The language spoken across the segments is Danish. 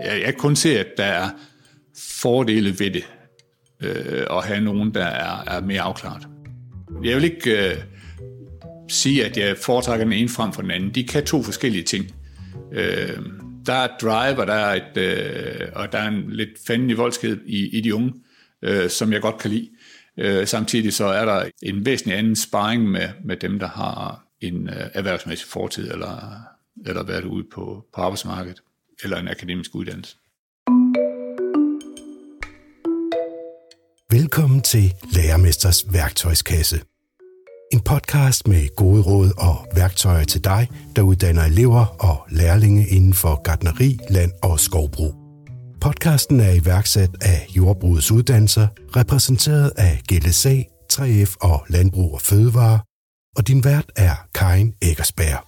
Jeg, jeg kan kun se, at der er fordele ved det, øh, at have nogen, der er, er mere afklaret. Jeg vil ikke øh, sige, at jeg foretrækker den ene frem for den anden. De kan to forskellige ting. Øh, der er drive, og der er, et, øh, og der er en lidt fandelig voldsked i, i de unge, øh, som jeg godt kan lide. Øh, samtidig så er der en væsentlig anden sparring med, med dem, der har en øh, erhvervsmæssig fortid, eller, eller været ude på, på arbejdsmarkedet, eller en akademisk uddannelse. Velkommen til Lærermesters værktøjskasse. En podcast med gode råd og værktøjer til dig, der uddanner elever og lærlinge inden for gardneri, land og skovbrug. Podcasten er iværksat af Jordbrugets Uddannelser, repræsenteret af GLSA, 3F og Landbrug og Fødevare, og din vært er Karin Eggersberg.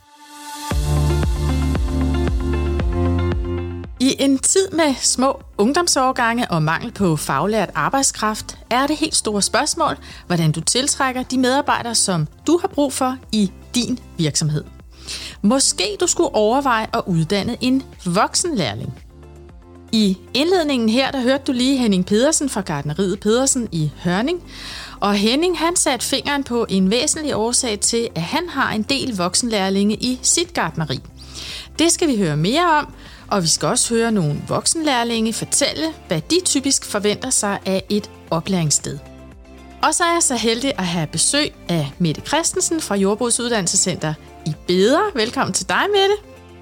I en tid med små ungdomsårgange og mangel på faglært arbejdskraft, er det helt store spørgsmål, hvordan du tiltrækker de medarbejdere, som du har brug for i din virksomhed. Måske du skulle overveje at uddanne en voksenlærling. I indledningen her, der hørte du lige Henning Pedersen fra Gardneriet Pedersen i Hørning. Og Henning han satte fingeren på en væsentlig årsag til, at han har en del voksenlærlinge i sit gardneri. Det skal vi høre mere om, og vi skal også høre nogle voksenlærlinge fortælle, hvad de typisk forventer sig af et oplæringssted. Og så er jeg så heldig at have besøg af Mette Christensen fra Jordbrugs Uddannelsescenter i Beder. Velkommen til dig, Mette.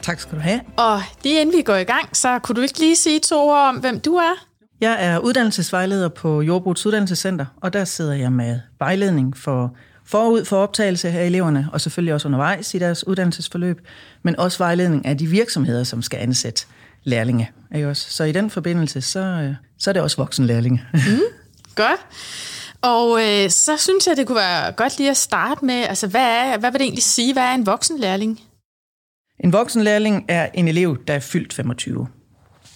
Tak skal du have. Og lige inden vi går i gang, så kunne du ikke lige sige to ord om, hvem du er? Jeg er uddannelsesvejleder på Jordbrugs Uddannelsescenter, og der sidder jeg med vejledning for forud for optagelse af eleverne, og selvfølgelig også undervejs i deres uddannelsesforløb, men også vejledning af de virksomheder, som skal ansætte lærlinge. Ikke også? Så i den forbindelse, så, øh, så er det også voksenlærlinge. Mm, godt. Og øh, så synes jeg, det kunne være godt lige at starte med, altså hvad, er, hvad vil det egentlig sige, hvad er en voksenlærling? En voksenlærling er en elev, der er fyldt 25.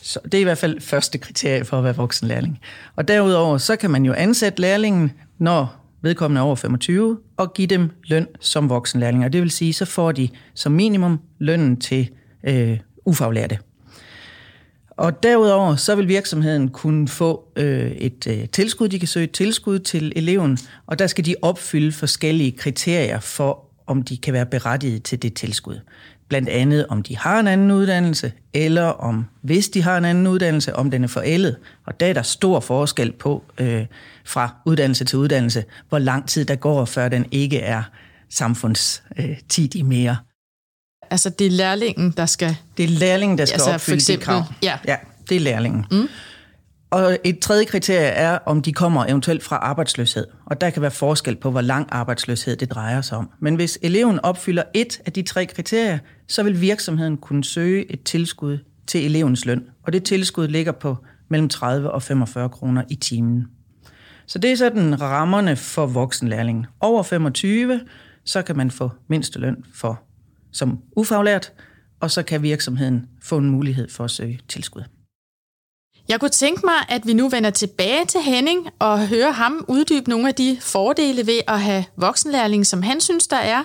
Så det er i hvert fald første kriterie for at være voksenlærling. Og derudover, så kan man jo ansætte lærlingen, når vedkommende over 25, og give dem løn som voksenlærlinger. Det vil sige, så får de som minimum lønnen til øh, ufaglærte. Og derudover så vil virksomheden kunne få øh, et øh, tilskud. De kan søge et tilskud til eleven, og der skal de opfylde forskellige kriterier for, om de kan være berettiget til det tilskud. Blandt andet, om de har en anden uddannelse, eller om, hvis de har en anden uddannelse, om den er forældet. Og der er der stor forskel på øh, fra uddannelse til uddannelse, hvor lang tid der går, før den ikke er samfundstidig øh, mere. Altså det er lærlingen, der skal... Det er lærlingen, der skal altså, opfylde eksempel, de krav. Ja. ja, det er lærlingen. Mm. Og et tredje kriterie er, om de kommer eventuelt fra arbejdsløshed. Og der kan være forskel på, hvor lang arbejdsløshed det drejer sig om. Men hvis eleven opfylder et af de tre kriterier, så vil virksomheden kunne søge et tilskud til elevens løn. Og det tilskud ligger på mellem 30 og 45 kroner i timen. Så det er sådan rammerne for voksenlærlingen. Over 25, så kan man få mindsteløn for som ufaglært, og så kan virksomheden få en mulighed for at søge tilskud. Jeg kunne tænke mig, at vi nu vender tilbage til Henning og hører ham uddybe nogle af de fordele ved at have voksenlærling, som han synes, der er.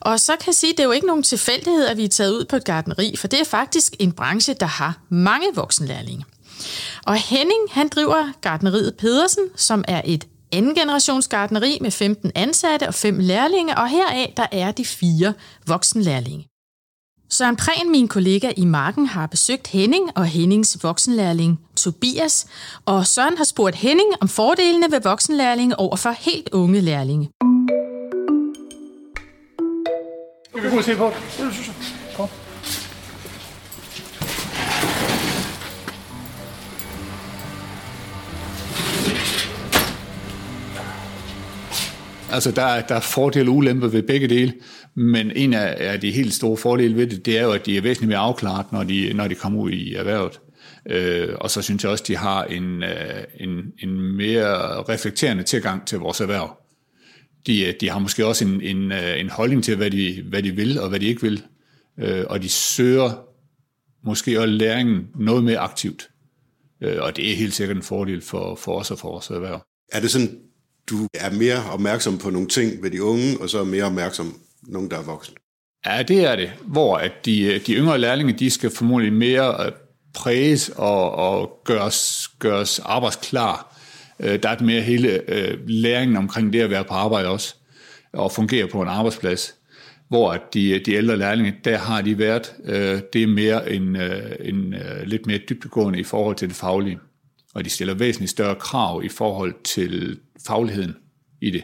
Og så kan jeg sige, at det er jo ikke nogen tilfældighed, at vi er taget ud på et gardneri, for det er faktisk en branche, der har mange voksenlærlinge. Og Henning, han driver gardneriet Pedersen, som er et anden generations gardneri med 15 ansatte og 5 lærlinge, og heraf der er de fire voksenlærlinge. Søren Prehn, min kollega i Marken, har besøgt Henning og Hennings voksenlærling Tobias, og Søren har spurgt Henning om fordelene ved voksenlærlinge over for helt unge lærlinge. Vi kan se på det. Kom. Altså, der er, der er fordele og ulemper ved begge dele, men en af, af de helt store fordele ved det, det er jo, at de er væsentligt mere afklaret, når de, når de kommer ud i erhvervet. Øh, og så synes jeg også, de har en, øh, en, en mere reflekterende tilgang til vores erhverv. De, øh, de har måske også en, en, øh, en holdning til, hvad de, hvad de vil og hvad de ikke vil. Øh, og de søger måske også læringen noget mere aktivt. Øh, og det er helt sikkert en fordel for, for os og for vores erhverv. Er det sådan, du er mere opmærksom på nogle ting ved de unge, og så er mere opmærksom nogen, der er voksne. Ja, det er det. Hvor at de, de yngre lærlinge, de skal formodentlig mere øh, præges og, og gøres, gøres arbejdsklar. Øh, der er mere hele øh, læringen omkring det at være på arbejde også, og fungere på en arbejdsplads. Hvor at de, de ældre lærlinge, der har de været, det er mere en, en lidt mere dybtegående i forhold til det faglige. Og de stiller væsentligt større krav i forhold til fagligheden i det.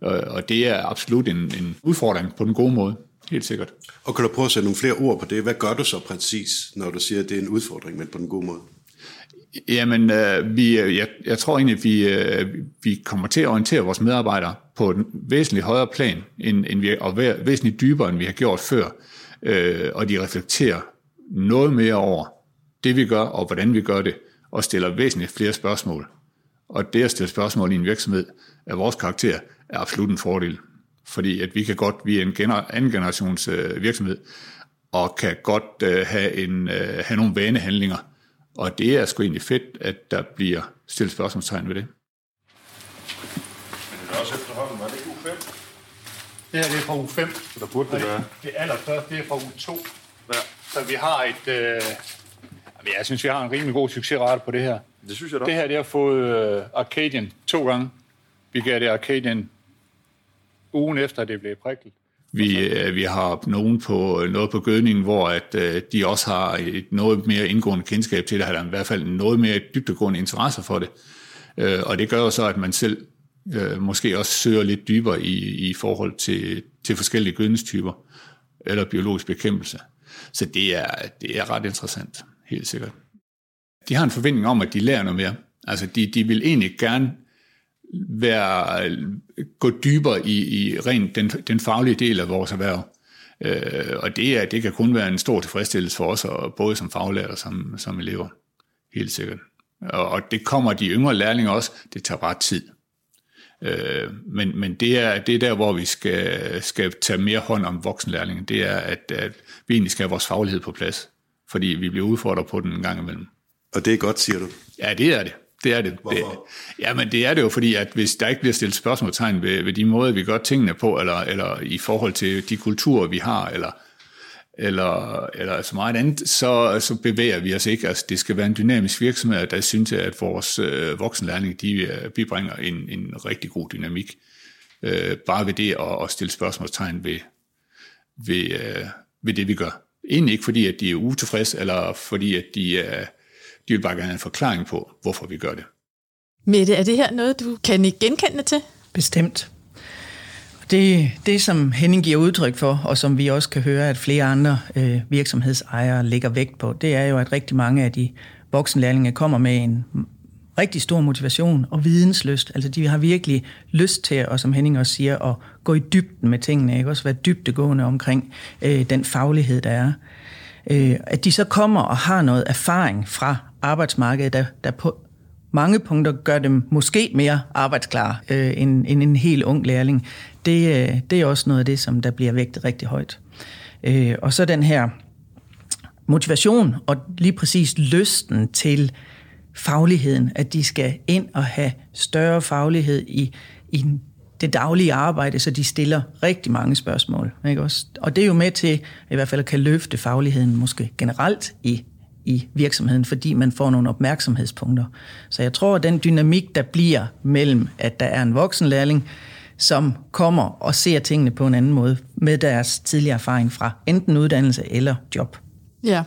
Og det er absolut en, en udfordring på den gode måde, helt sikkert. Og kan du prøve at sætte nogle flere ord på det? Hvad gør du så præcis, når du siger, at det er en udfordring, men på den gode måde? Jamen, øh, vi, jeg, jeg tror egentlig, at vi, øh, vi kommer til at orientere vores medarbejdere på en væsentligt højere plan, end, end vi, og væsentligt dybere, end vi har gjort før. Øh, og de reflekterer noget mere over det, vi gør, og hvordan vi gør det, og stiller væsentligt flere spørgsmål. Og det at stille spørgsmål i en virksomhed af vores karakter, er absolut en fordel. Fordi at vi kan godt, vi er en gener, anden generations øh, virksomhed, og kan godt øh, have, en, øh, have nogle vanehandlinger. Og det er sgu egentlig fedt, at der bliver stillet spørgsmålstegn ved det. Men det er også efterhånden, var det ikke U5? Det her det er fra U5. Så der burde det være. Det allerførste, det er fra U2. Ja. Så vi har et... Øh, jeg synes, vi har en rimelig god succesrate på det her. Det synes jeg da. Det her, det har fået øh, Arcadian to gange. Vi gav det Arcadian ugen efter, det blev prikket. Vi, øh, vi har nogen på, noget på gødningen, hvor at, øh, de også har et noget mere indgående kendskab til det, eller i hvert fald noget mere dybdegående interesse for det. Øh, og det gør jo så, at man selv øh, måske også søger lidt dybere i, i forhold til, til forskellige gødningstyper eller biologisk bekæmpelse. Så det er, det er ret interessant, helt sikkert. De har en forventning om, at de lærer noget mere. Altså, de, de vil egentlig gerne være, gå dybere i, i rent den, den faglige del af vores erhverv. Øh, og det, er, det kan kun være en stor tilfredsstillelse for os, og både som faglærer og som, som elever. Helt sikkert. Og, og det kommer de yngre lærlinge også. Det tager ret tid. Øh, men men det, er, det er der, hvor vi skal, skal tage mere hånd om voksenlærlingen. Det er, at, at vi egentlig skal have vores faglighed på plads. Fordi vi bliver udfordret på den en gang imellem. Og det er godt, siger du? Ja, det er det. Det er det. Hvorfor? det jamen, det er det jo, fordi at hvis der ikke bliver stillet spørgsmålstegn ved, ved de måder, vi gør tingene på, eller, eller i forhold til de kulturer, vi har, eller, eller, eller så meget andet, så, så bevæger vi os ikke. Altså, det skal være en dynamisk virksomhed, der synes, at vores øh, voksenlærlinge, de øh, bibringer en, en rigtig god dynamik. Øh, bare ved det at, at stille spørgsmålstegn ved, ved, øh, ved det, vi gør. Egentlig ikke fordi, at de er utilfredse, eller fordi, at de er... Øh, de vil bare gerne have en forklaring på, hvorfor vi gør det. Mette, er det her noget, du kan ikke genkende til? Bestemt. Det, det, som Henning giver udtryk for, og som vi også kan høre, at flere andre øh, virksomhedsejere lægger vægt på, det er jo, at rigtig mange af de voksenlærlinge kommer med en rigtig stor motivation og vidensløst. Altså de har virkelig lyst til, og som Henning også siger, at gå i dybden med tingene, ikke? også være dybdegående omkring øh, den faglighed, der er. Øh, at de så kommer og har noget erfaring fra arbejdsmarkedet, der, der på mange punkter gør dem måske mere arbejdsklare øh, end, end en helt ung lærling. Det, øh, det er også noget af det, som der bliver vægtet rigtig højt. Øh, og så den her motivation og lige præcis lysten til fagligheden, at de skal ind og have større faglighed i, i det daglige arbejde, så de stiller rigtig mange spørgsmål. Ikke også? Og det er jo med til i hvert fald at kan løfte fagligheden måske generelt i i virksomheden, fordi man får nogle opmærksomhedspunkter. Så jeg tror, at den dynamik, der bliver mellem, at der er en voksenlærling, som kommer og ser tingene på en anden måde med deres tidligere erfaring fra enten uddannelse eller job. Ja,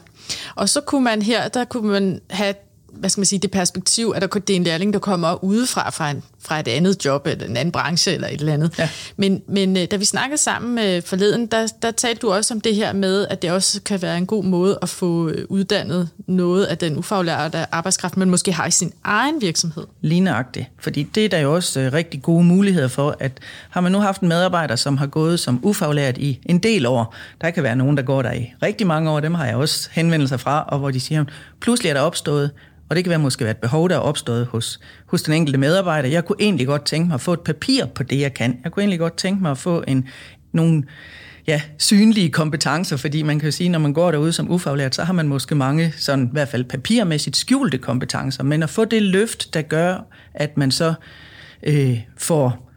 og så kunne man her, der kunne man have hvad skal man sige, det perspektiv, at der, det er en lærling, der kommer udefra fra, en, fra et andet job, eller en anden branche, eller et eller andet. Ja. Men, men øh, da vi snakkede sammen med forleden, der, der talte du også om det her med, at det også kan være en god måde at få øh, uddannet noget af den ufaglærte arbejdskraft, man måske har i sin egen virksomhed. Ligneragtigt. Fordi det er der jo også øh, rigtig gode muligheder for, at har man nu haft en medarbejder, som har gået som ufaglært i en del år, der kan være nogen, der går der i rigtig mange år, dem har jeg også henvendelser fra, og hvor de siger, pludselig er der opstået og det kan være måske være et behov, der er opstået hos, hos den enkelte medarbejder. Jeg kunne egentlig godt tænke mig at få et papir på det, jeg kan. Jeg kunne egentlig godt tænke mig at få en, nogle ja, synlige kompetencer, fordi man kan jo sige, når man går derude som ufaglært, så har man måske mange sådan, i hvert fald papirmæssigt skjulte kompetencer, men at få det løft, der gør, at man så øh, får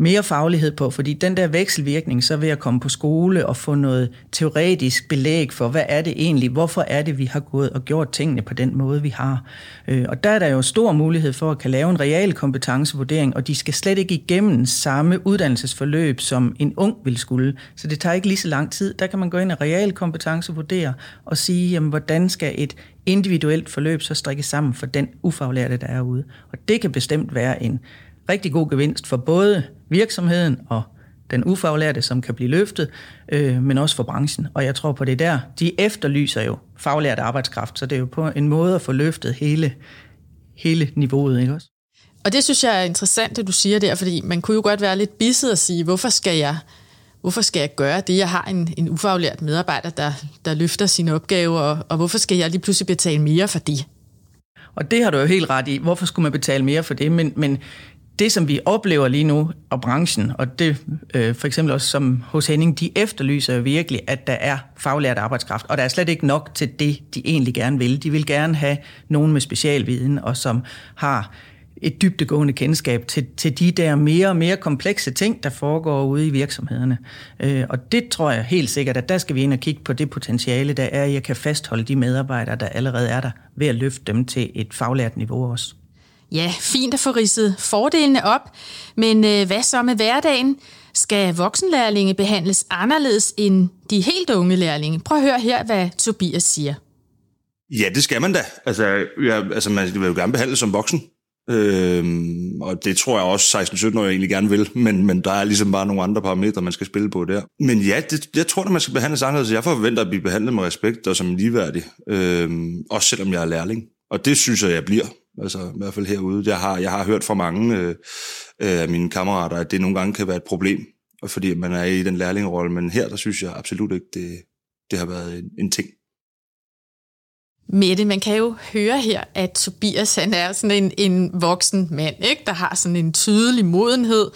mere faglighed på, fordi den der vekselvirkning, så vil jeg komme på skole og få noget teoretisk belæg for, hvad er det egentlig, hvorfor er det, vi har gået og gjort tingene på den måde, vi har. Øh, og der er der jo stor mulighed for at kan lave en real kompetencevurdering, og de skal slet ikke igennem samme uddannelsesforløb, som en ung vil skulle. Så det tager ikke lige så lang tid. Der kan man gå ind og real kompetencevurdere og sige, jamen, hvordan skal et individuelt forløb så strikkes sammen for den ufaglærte, der er ude. Og det kan bestemt være en rigtig god gevinst for både virksomheden og den ufaglærte, som kan blive løftet, øh, men også for branchen. Og jeg tror på det der. De efterlyser jo faglært arbejdskraft, så det er jo på en måde at få løftet hele, hele niveauet, ikke også? Og det synes jeg er interessant, det du siger der, fordi man kunne jo godt være lidt bisset og sige, hvorfor skal jeg, hvorfor skal jeg gøre det? Jeg har en, en ufaglært medarbejder, der, der løfter sine opgaver, og, og hvorfor skal jeg lige pludselig betale mere for det? Og det har du jo helt ret i. Hvorfor skulle man betale mere for det? Men, men det, som vi oplever lige nu, og branchen, og det øh, for eksempel også som hos Henning, de efterlyser jo virkelig, at der er faglært arbejdskraft, og der er slet ikke nok til det, de egentlig gerne vil. De vil gerne have nogen med specialviden, og som har et dybtegående kendskab til, til de der mere og mere komplekse ting, der foregår ude i virksomhederne. Øh, og det tror jeg helt sikkert, at der skal vi ind og kigge på det potentiale, der er, at jeg kan fastholde de medarbejdere, der allerede er der, ved at løfte dem til et faglært niveau også. Ja, fint at få ridset fordelene op, men øh, hvad så med hverdagen? Skal voksenlærlinge behandles anderledes end de helt unge lærlinge? Prøv at høre her, hvad Tobias siger. Ja, det skal man da. Altså, ja, altså man vil jo gerne behandles som voksen. Øhm, og det tror jeg også 16-17 år egentlig gerne vil, men, men der er ligesom bare nogle andre parametre, man skal spille på der. Men ja, det, jeg tror, at man skal behandles anderledes. Jeg forventer at blive behandlet med respekt og som ligeværdig, øhm, også selvom jeg er lærling. Og det synes jeg, jeg bliver. Altså i hvert fald herude. Jeg har, jeg har hørt fra mange øh, øh, af mine kammerater, at det nogle gange kan være et problem, fordi man er i den lærlingerolle. Men her, der synes jeg absolut ikke, det, det har været en, en ting. Mette, man kan jo høre her, at Tobias han er sådan en, en voksen mand, ikke? der har sådan en tydelig modenhed,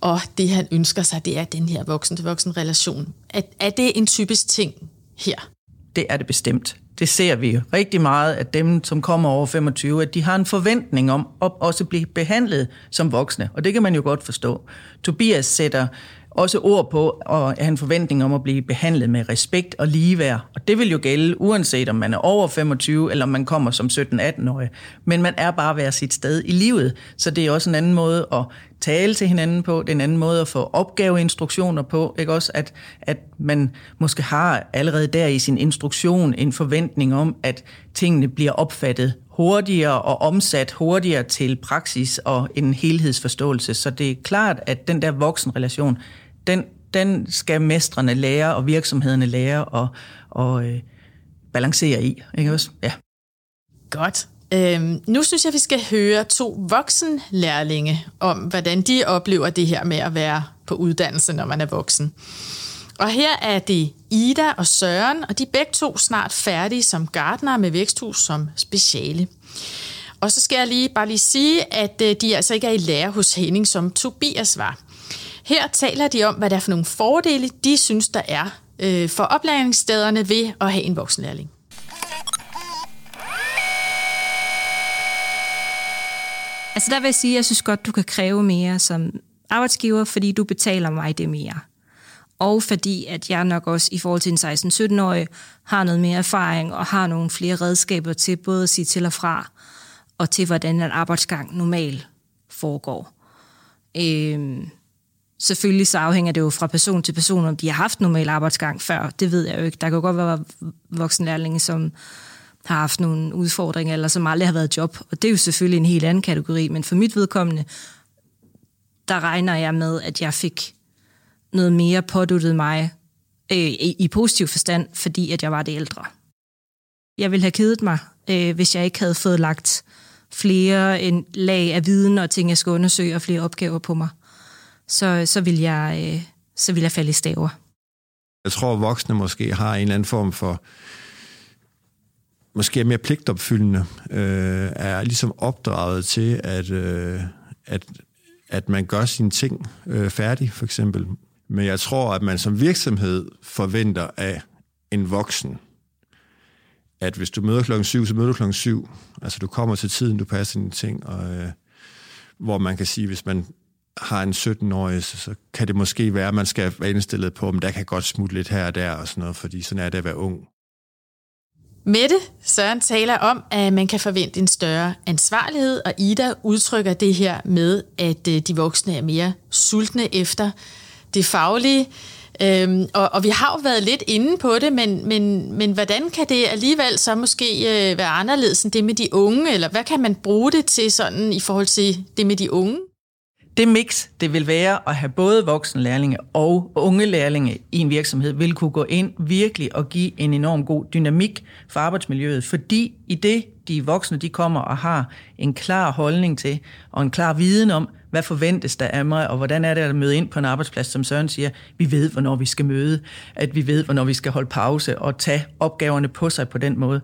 og det han ønsker sig, det er den her voksen-til-voksen relation. Er, er det en typisk ting her? Det er det bestemt det ser vi rigtig meget, at dem, som kommer over 25, at de har en forventning om at også blive behandlet som voksne. Og det kan man jo godt forstå. Tobias sætter også ord på og have en forventning om at blive behandlet med respekt og ligeværd. Og det vil jo gælde, uanset om man er over 25, eller om man kommer som 17-18-årig. Men man er bare ved sit sted i livet, så det er også en anden måde at tale til hinanden på, det er en anden måde at få opgaveinstruktioner på, ikke også, at, at man måske har allerede der i sin instruktion en forventning om, at tingene bliver opfattet hurtigere og omsat hurtigere til praksis og en helhedsforståelse. Så det er klart, at den der voksenrelation, den, den skal mestrene lære, og virksomhederne lære og, og øh, balancere i. Ikke også? Ja. Godt. Øhm, nu synes jeg, vi skal høre to voksenlærlinge om, hvordan de oplever det her med at være på uddannelse, når man er voksen. Og her er det Ida og Søren, og de er begge to snart færdige som gardner med væksthus som speciale. Og så skal jeg lige bare lige sige, at øh, de altså ikke er i lære hos Henning, som Tobias var. Her taler de om, hvad der er for nogle fordele, de synes, der er øh, for oplæringsstederne ved at have en voksenlærling. Altså der vil jeg sige, at jeg synes godt, du kan kræve mere som arbejdsgiver, fordi du betaler mig det mere. Og fordi at jeg nok også i forhold til en 16-17-årig har noget mere erfaring og har nogle flere redskaber til både at sige til og fra, og til hvordan en arbejdsgang normalt foregår. Øhm, selvfølgelig så afhænger det jo fra person til person, om de har haft normal arbejdsgang før. Det ved jeg jo ikke. Der kan jo godt være voksenlærlinge, som har haft nogle udfordringer, eller som aldrig har været job. Og det er jo selvfølgelig en helt anden kategori, men for mit vedkommende, der regner jeg med, at jeg fik noget mere påduttet mig øh, i, i positiv forstand, fordi at jeg var det ældre. Jeg ville have kedet mig, øh, hvis jeg ikke havde fået lagt flere en lag af viden og ting, jeg skulle undersøge, og flere opgaver på mig. Så, så, vil jeg, øh, så vil jeg falde i staver. Jeg tror, at voksne måske har en eller anden form for måske er mere pligtopfyldende, øh, er ligesom opdraget til, at, øh, at, at man gør sine ting øh, færdig, for eksempel. Men jeg tror, at man som virksomhed forventer af en voksen, at hvis du møder klokken syv, så møder du klokken syv. Altså du kommer til tiden, du passer dine ting, og, øh, hvor man kan sige, hvis man har en 17-årig, så, så kan det måske være, at man skal være indstillet på, om der kan godt smutte lidt her og der og sådan noget, fordi sådan er det at være ung. Mette Søren taler om, at man kan forvente en større ansvarlighed, og Ida udtrykker det her med, at øh, de voksne er mere sultne efter det faglige. Øhm, og, og vi har jo været lidt inde på det, men, men, men hvordan kan det alligevel så måske øh, være anderledes end det med de unge, eller hvad kan man bruge det til sådan i forhold til det med de unge? Det mix, det vil være at have både voksenlærlinge og unge lærlinge i en virksomhed, vil kunne gå ind virkelig og give en enorm god dynamik for arbejdsmiljøet, fordi i det, de voksne de kommer og har en klar holdning til, og en klar viden om, hvad forventes der af mig, og hvordan er det at møde ind på en arbejdsplads, som Søren siger, vi ved, hvornår vi skal møde, at vi ved, hvornår vi skal holde pause og tage opgaverne på sig på den måde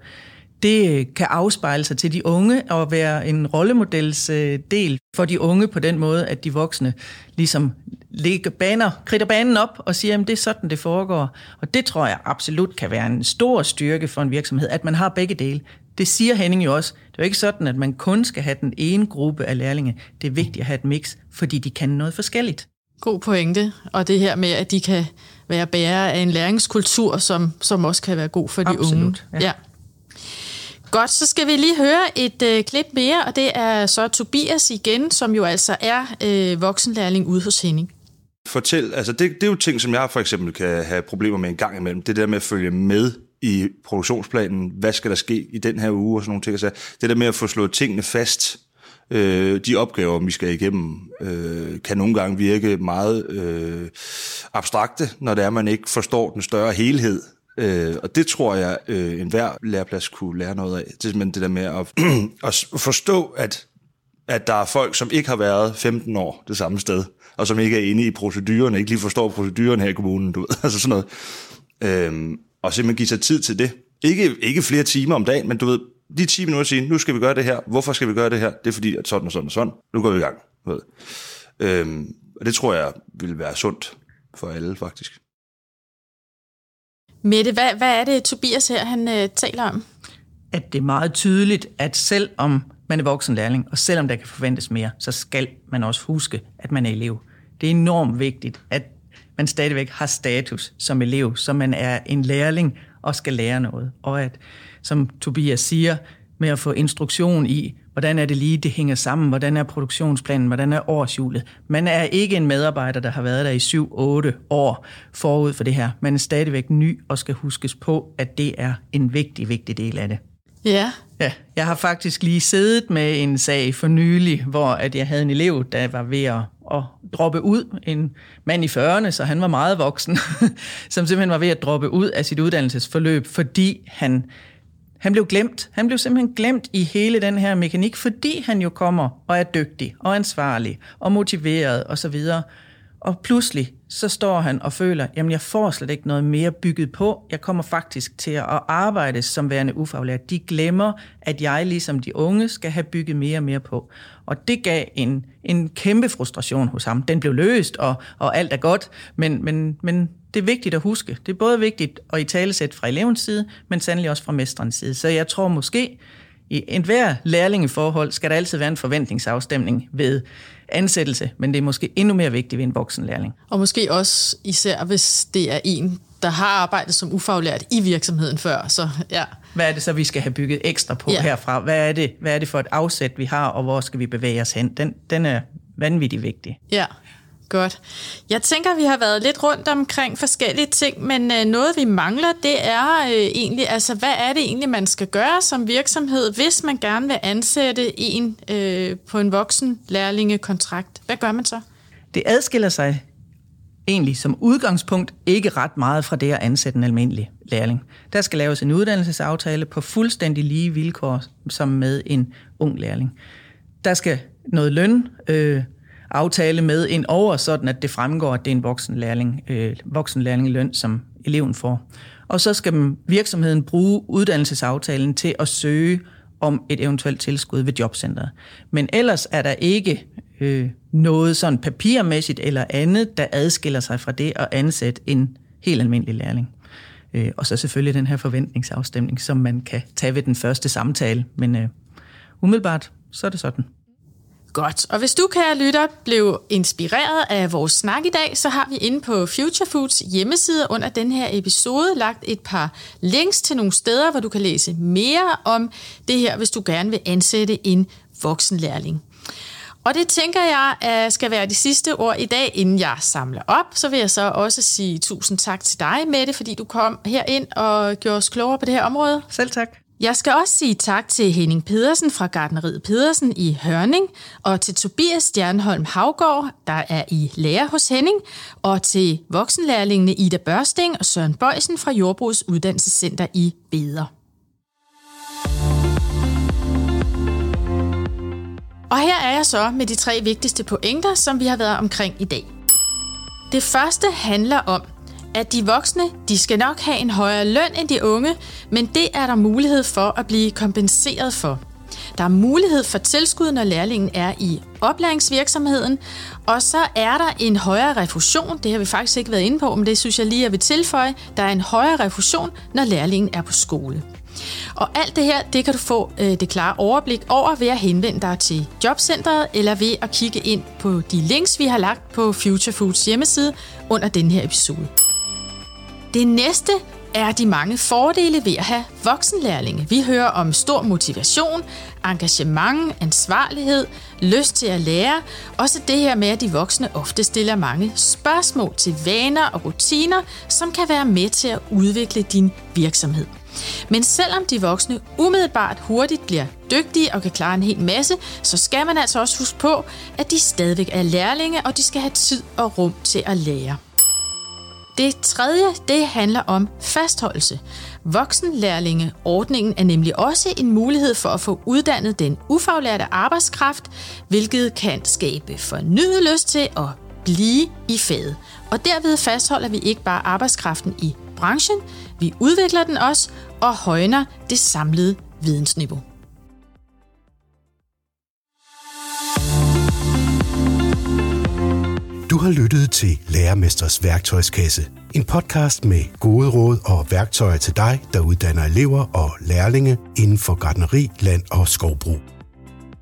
det kan afspejle sig til de unge og være en rollemodels del for de unge på den måde, at de voksne ligesom lægger baner, kridter banen op og siger, at det er sådan, det foregår. Og det tror jeg absolut kan være en stor styrke for en virksomhed, at man har begge dele. Det siger Henning jo også. Det er jo ikke sådan, at man kun skal have den ene gruppe af lærlinge. Det er vigtigt at have et mix, fordi de kan noget forskelligt. God pointe. Og det her med, at de kan være bærere af en læringskultur, som, som også kan være god for de Absolut, unge. Ja. ja. Godt, så skal vi lige høre et øh, klip mere, og det er så Tobias igen, som jo altså er øh, voksenlærling ude hos Henning. Fortæl, altså det, det er jo ting, som jeg for eksempel kan have problemer med en gang imellem. Det der med at følge med i produktionsplanen. Hvad skal der ske i den her uge og sådan nogle ting. Så det der med at få slået tingene fast. Øh, de opgaver, vi skal igennem, øh, kan nogle gange virke meget øh, abstrakte, når det er, man ikke forstår den større helhed Øh, og det tror jeg, øh, enhver læreplads kunne lære noget af. Det er simpelthen det der med at, at forstå, at, at der er folk, som ikke har været 15 år det samme sted, og som ikke er inde i procedurerne, ikke lige forstår procedurerne her i kommunen, du ved, altså sådan noget. Øh, og simpelthen give sig tid til det. Ikke, ikke flere timer om dagen, men du ved, de 10 minutter sige, nu skal vi gøre det her. Hvorfor skal vi gøre det her? Det er fordi, at sådan og sådan og sådan. Nu går vi i gang. Du ved. Øhm, og det tror jeg vil være sundt for alle, faktisk. Mette, hvad, hvad er det, Tobias her han øh, taler om? At det er meget tydeligt, at selvom man er voksen lærling, og selvom der kan forventes mere, så skal man også huske, at man er elev. Det er enormt vigtigt, at man stadigvæk har status som elev, så man er en lærling og skal lære noget. Og at, som Tobias siger, med at få instruktion i, hvordan er det lige, det hænger sammen, hvordan er produktionsplanen, hvordan er årshjulet. Man er ikke en medarbejder, der har været der i 7-8 år forud for det her. Man er stadigvæk ny og skal huskes på, at det er en vigtig, vigtig del af det. Ja. Ja, jeg har faktisk lige siddet med en sag for nylig, hvor at jeg havde en elev, der var ved at, at droppe ud. En mand i 40'erne, så han var meget voksen, som simpelthen var ved at droppe ud af sit uddannelsesforløb, fordi han han blev glemt. Han blev simpelthen glemt i hele den her mekanik, fordi han jo kommer og er dygtig og ansvarlig og motiveret osv. Og, og pludselig så står han og føler, jamen jeg får slet ikke noget mere bygget på. Jeg kommer faktisk til at arbejde som værende ufaglært. De glemmer, at jeg ligesom de unge skal have bygget mere og mere på. Og det gav en, en kæmpe frustration hos ham. Den blev løst, og, og alt er godt, men, men, men det er vigtigt at huske. Det er både vigtigt at i talesæt fra elevens side, men sandelig også fra mesterens side. Så jeg tror måske, i enhver lærlingeforhold skal der altid være en forventningsafstemning ved ansættelse, men det er måske endnu mere vigtigt ved en voksenlærling. Og måske også især, hvis det er en, der har arbejdet som ufaglært i virksomheden før. Så, ja. Hvad er det så, vi skal have bygget ekstra på ja. herfra? Hvad er, det, hvad er det for et afsæt, vi har, og hvor skal vi bevæge os hen? Den, den er vanvittigt vigtig. Ja, Godt. Jeg tænker, vi har været lidt rundt omkring forskellige ting, men øh, noget vi mangler, det er øh, egentlig, altså hvad er det egentlig, man skal gøre som virksomhed, hvis man gerne vil ansætte en øh, på en voksen lærlingekontrakt? Hvad gør man så? Det adskiller sig egentlig som udgangspunkt ikke ret meget fra det at ansætte en almindelig lærling. Der skal laves en uddannelsesaftale på fuldstændig lige vilkår som med en ung lærling. Der skal noget løn øh, aftale med en over, sådan at det fremgår, at det er en voksenlærling, øh, voksenlærlingeløn, som eleven får. Og så skal virksomheden bruge uddannelsesaftalen til at søge om et eventuelt tilskud ved jobcentret. Men ellers er der ikke øh, noget sådan papirmæssigt eller andet, der adskiller sig fra det at ansætte en helt almindelig lærling. Øh, og så selvfølgelig den her forventningsafstemning, som man kan tage ved den første samtale. Men øh, umiddelbart, så er det sådan. Godt, og hvis du, kære lytter, blev inspireret af vores snak i dag, så har vi inde på Future Foods hjemmeside under den her episode lagt et par links til nogle steder, hvor du kan læse mere om det her, hvis du gerne vil ansætte en voksenlærling. Og det tænker jeg skal være de sidste ord i dag, inden jeg samler op. Så vil jeg så også sige tusind tak til dig, Mette, fordi du kom her ind og gjorde os klogere på det her område. Selv tak. Jeg skal også sige tak til Henning Pedersen fra Gardneriet Pedersen i Hørning, og til Tobias Stjernholm Havgård, der er i lære hos Henning, og til voksenlærlingene Ida Børsting og Søren Bøjsen fra Jordbrugs Uddannelsescenter i Beder. Og her er jeg så med de tre vigtigste pointer, som vi har været omkring i dag. Det første handler om, at de voksne, de skal nok have en højere løn end de unge, men det er der mulighed for at blive kompenseret for. Der er mulighed for tilskud, når lærlingen er i oplæringsvirksomheden, og så er der en højere refusion, det har vi faktisk ikke været inde på, men det synes jeg lige, jeg vil tilføje, der er en højere refusion, når lærlingen er på skole. Og alt det her, det kan du få øh, det klare overblik over ved at henvende dig til Jobcentret eller ved at kigge ind på de links, vi har lagt på Future Foods hjemmeside under den her episode. Det næste er de mange fordele ved at have voksenlærlinge. Vi hører om stor motivation, engagement, ansvarlighed, lyst til at lære. Også det her med, at de voksne ofte stiller mange spørgsmål til vaner og rutiner, som kan være med til at udvikle din virksomhed. Men selvom de voksne umiddelbart hurtigt bliver dygtige og kan klare en hel masse, så skal man altså også huske på, at de stadigvæk er lærlinge, og de skal have tid og rum til at lære. Det tredje, det handler om fastholdelse. Voksenlærlingeordningen er nemlig også en mulighed for at få uddannet den ufaglærte arbejdskraft, hvilket kan skabe fornyet lyst til at blive i faget. Og derved fastholder vi ikke bare arbejdskraften i branchen, vi udvikler den også og højner det samlede vidensniveau. Har lyttet til Lærermesters værktøjskasse. En podcast med gode råd og værktøjer til dig, der uddanner elever og lærlinge inden for gardneri, land og skovbrug.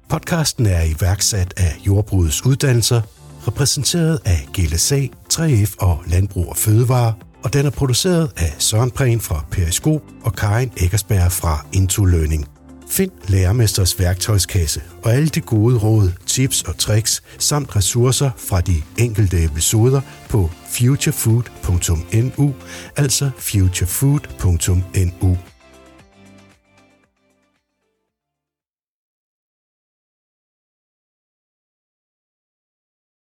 Podcasten er iværksat af Jordbrugets Uddannelser, repræsenteret af GLSA, 3F og Landbrug og Fødevare, og den er produceret af Søren Prehn fra Periskop og Karin Eggersberg fra Into Learning. Find Lærermesters værktøjskasse og alle de gode råd, tips og tricks samt ressourcer fra de enkelte episoder på futurefood.nu, altså futurefood.nu.